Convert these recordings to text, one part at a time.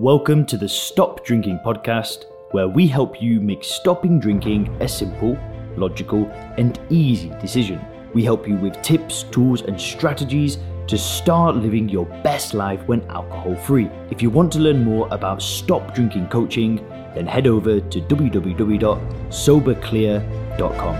Welcome to the Stop Drinking podcast, where we help you make stopping drinking a simple, logical, and easy decision. We help you with tips, tools, and strategies to start living your best life when alcohol free. If you want to learn more about stop drinking coaching, then head over to www.soberclear.com.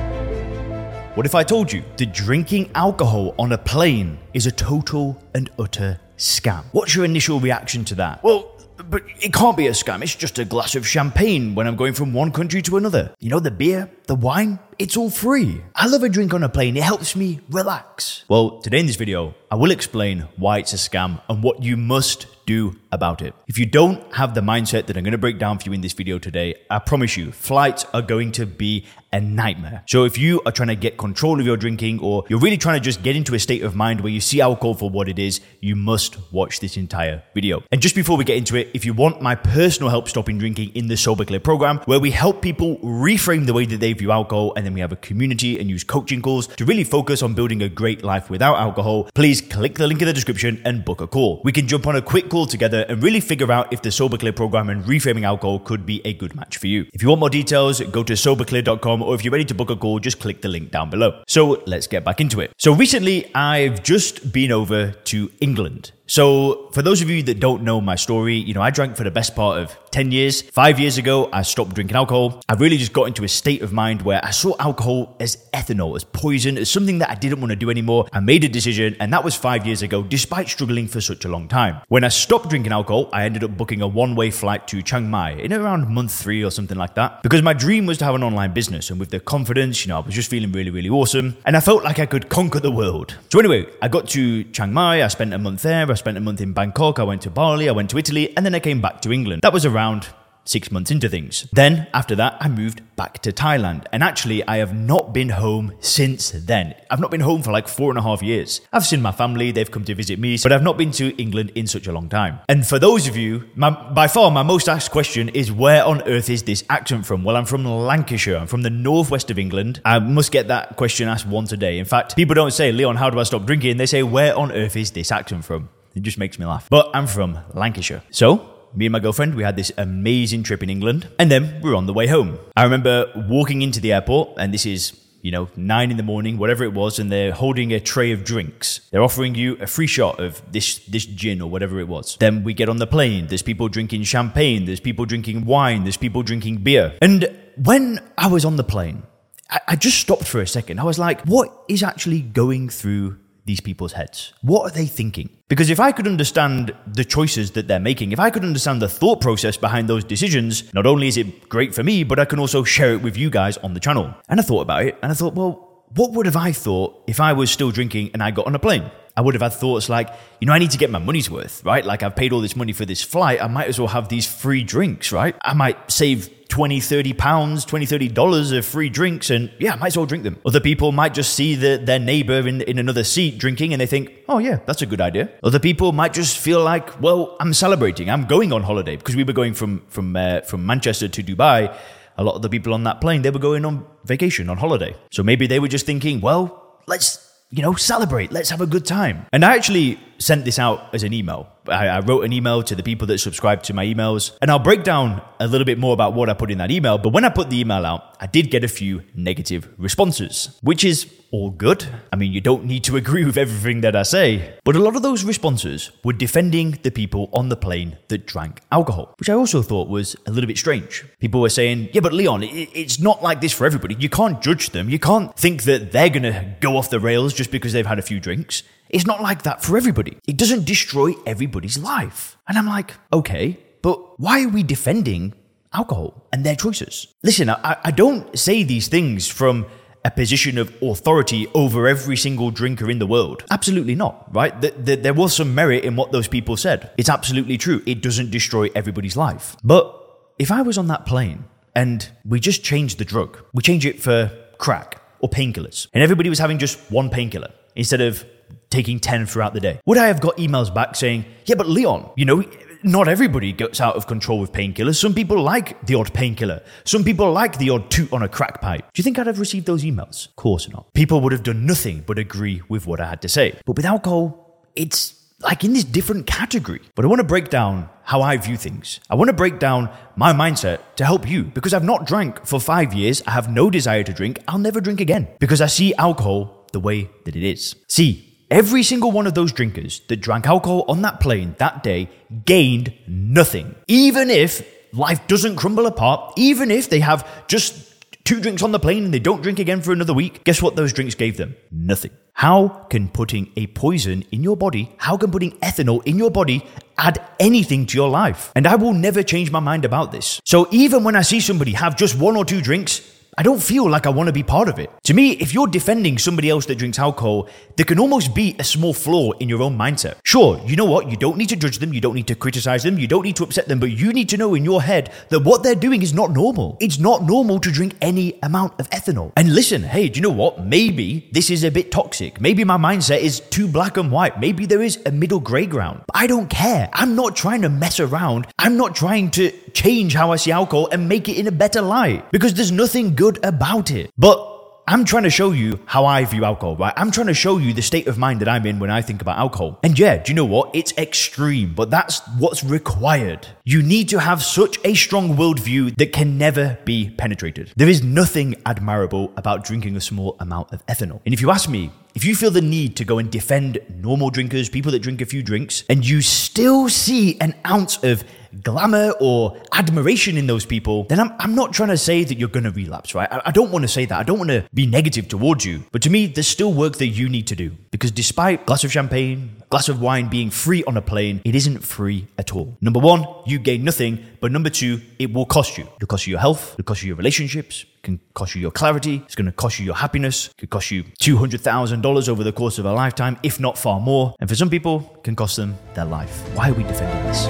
What if I told you that drinking alcohol on a plane is a total and utter scam? What's your initial reaction to that? Well, but it can't be a scam. It's just a glass of champagne when I'm going from one country to another. You know, the beer, the wine, it's all free. I love a drink on a plane. It helps me relax. Well, today in this video, I will explain why it's a scam and what you must do about it. If you don't have the mindset that I'm going to break down for you in this video today, I promise you, flights are going to be a nightmare. So if you are trying to get control of your drinking or you're really trying to just get into a state of mind where you see alcohol for what it is, you must watch this entire video. And just before we get into it, if you want my personal help stopping drinking in the Sober Clear program, where we help people reframe the way that they view alcohol and then we have a community and use coaching calls to really focus on building a great life without alcohol, please click the link in the description and book a call. We can jump on a quick call together and really figure out if the Sober Clear program and reframing alcohol could be a good match for you. If you want more details, go to soberclear.com or if you're ready to book a call, just click the link down below. So let's get back into it. So recently, I've just been over to England. So, for those of you that don't know my story, you know, I drank for the best part of 10 years. Five years ago, I stopped drinking alcohol. I really just got into a state of mind where I saw alcohol as ethanol, as poison, as something that I didn't want to do anymore. I made a decision, and that was five years ago, despite struggling for such a long time. When I stopped drinking alcohol, I ended up booking a one way flight to Chiang Mai in around month three or something like that, because my dream was to have an online business. And with the confidence, you know, I was just feeling really, really awesome. And I felt like I could conquer the world. So, anyway, I got to Chiang Mai. I spent a month there. I spent a month in Bangkok. I went to Bali. I went to Italy. And then I came back to England. That was around six months into things. Then, after that, I moved back to Thailand. And actually, I have not been home since then. I've not been home for like four and a half years. I've seen my family, they've come to visit me, but I've not been to England in such a long time. And for those of you, my, by far my most asked question is where on earth is this accent from? Well, I'm from Lancashire. I'm from the northwest of England. I must get that question asked once a day. In fact, people don't say, Leon, how do I stop drinking? They say, where on earth is this accent from? It just makes me laugh. But I'm from Lancashire. So, me and my girlfriend, we had this amazing trip in England, and then we were on the way home. I remember walking into the airport, and this is, you know, nine in the morning, whatever it was, and they're holding a tray of drinks. They're offering you a free shot of this this gin or whatever it was. Then we get on the plane. There's people drinking champagne. There's people drinking wine. There's people drinking beer. And when I was on the plane, I, I just stopped for a second. I was like, what is actually going through these people's heads? What are they thinking? Because if I could understand the choices that they're making, if I could understand the thought process behind those decisions, not only is it great for me, but I can also share it with you guys on the channel. And I thought about it and I thought, well, what would have I thought if I was still drinking and I got on a plane? I would have had thoughts like, you know, I need to get my money's worth, right? Like I've paid all this money for this flight. I might as well have these free drinks, right? I might save 20, 30 pounds, 20, 30 dollars of free drinks and yeah, I might as well drink them. Other people might just see the, their neighbor in, in another seat drinking and they think, oh yeah, that's a good idea. Other people might just feel like, well, I'm celebrating. I'm going on holiday because we were going from, from, uh, from Manchester to Dubai. A lot of the people on that plane, they were going on vacation, on holiday. So maybe they were just thinking, well, let's you know, celebrate. Let's have a good time. And I actually sent this out as an email. I, I, wrote an email to the people that subscribe to my emails, and I'll break down a little bit more about what I put in that email. But when I put the email out, I did get a few negative responses, which is all good. I mean, you don't need to agree with everything that I say. But a lot of those responses were defending the people on the plane that drank alcohol, which I also thought was a little bit strange. People were saying, yeah, but Leon, it's not like this for everybody. You can't judge them. You can't think that they're going to go off the rails just because they've had a few drinks. It's not like that for everybody. It doesn't destroy everybody's life. And I'm like, okay, but why are we defending alcohol and their choices? Listen, I, I don't say these things from a position of authority over every single drinker in the world. Absolutely not, right? The, the, there was some merit in what those people said. It's absolutely true. It doesn't destroy everybody's life. But if I was on that plane and we just changed the drug, we change it for crack or painkillers, and everybody was having just one painkiller instead of taking 10 throughout the day, would I have got emails back saying, yeah, but Leon, you know, not everybody gets out of control with painkillers. Some people like the odd painkiller. Some people like the odd toot on a crack pipe. Do you think I'd have received those emails? Of course not. People would have done nothing but agree with what I had to say. But with alcohol, it's like in this different category. But I want to break down how I view things. I want to break down my mindset to help you because I've not drank for five years. I have no desire to drink. I'll never drink again because I see alcohol the way that it is. See, Every single one of those drinkers that drank alcohol on that plane that day gained nothing. Even if life doesn't crumble apart, even if they have just two drinks on the plane and they don't drink again for another week, guess what those drinks gave them? Nothing. How can putting a poison in your body, how can putting ethanol in your body add anything to your life? And I will never change my mind about this. So even when I see somebody have just one or two drinks, I don't feel like I want to be part of it. To me, if you're defending somebody else that drinks alcohol, there can almost be a small flaw in your own mindset. Sure, you know what? You don't need to judge them, you don't need to criticize them, you don't need to upset them, but you need to know in your head that what they're doing is not normal. It's not normal to drink any amount of ethanol. And listen, hey, do you know what? Maybe this is a bit toxic. Maybe my mindset is too black and white. Maybe there is a middle gray ground. But I don't care. I'm not trying to mess around. I'm not trying to change how I see alcohol and make it in a better light because there's nothing good about it. But I'm trying to show you how I view alcohol, right? I'm trying to show you the state of mind that I'm in when I think about alcohol. And yeah, do you know what? It's extreme, but that's what's required. You need to have such a strong worldview that can never be penetrated. There is nothing admirable about drinking a small amount of ethanol. And if you ask me, if you feel the need to go and defend normal drinkers, people that drink a few drinks, and you still see an ounce of glamour or admiration in those people, then I'm, I'm not trying to say that you're going to relapse, right? I, I don't want to say that. I don't want to be negative towards you. But to me, there's still work that you need to do. Because despite glass of champagne, glass of wine being free on a plane, it isn't free at all. Number one, you gain nothing. But number two, it will cost you. It'll cost you your health, it'll cost you your relationships, it can cost you your clarity, it's going to cost you your happiness, it could cost you $200,000 over the course of a lifetime, if not far more. And for some people, can cost them their life. Why are we defending this?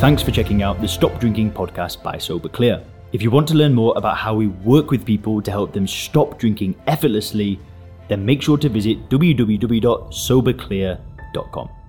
Thanks for checking out the Stop Drinking podcast by Sober Clear. If you want to learn more about how we work with people to help them stop drinking effortlessly, then make sure to visit www.soberclear.com com.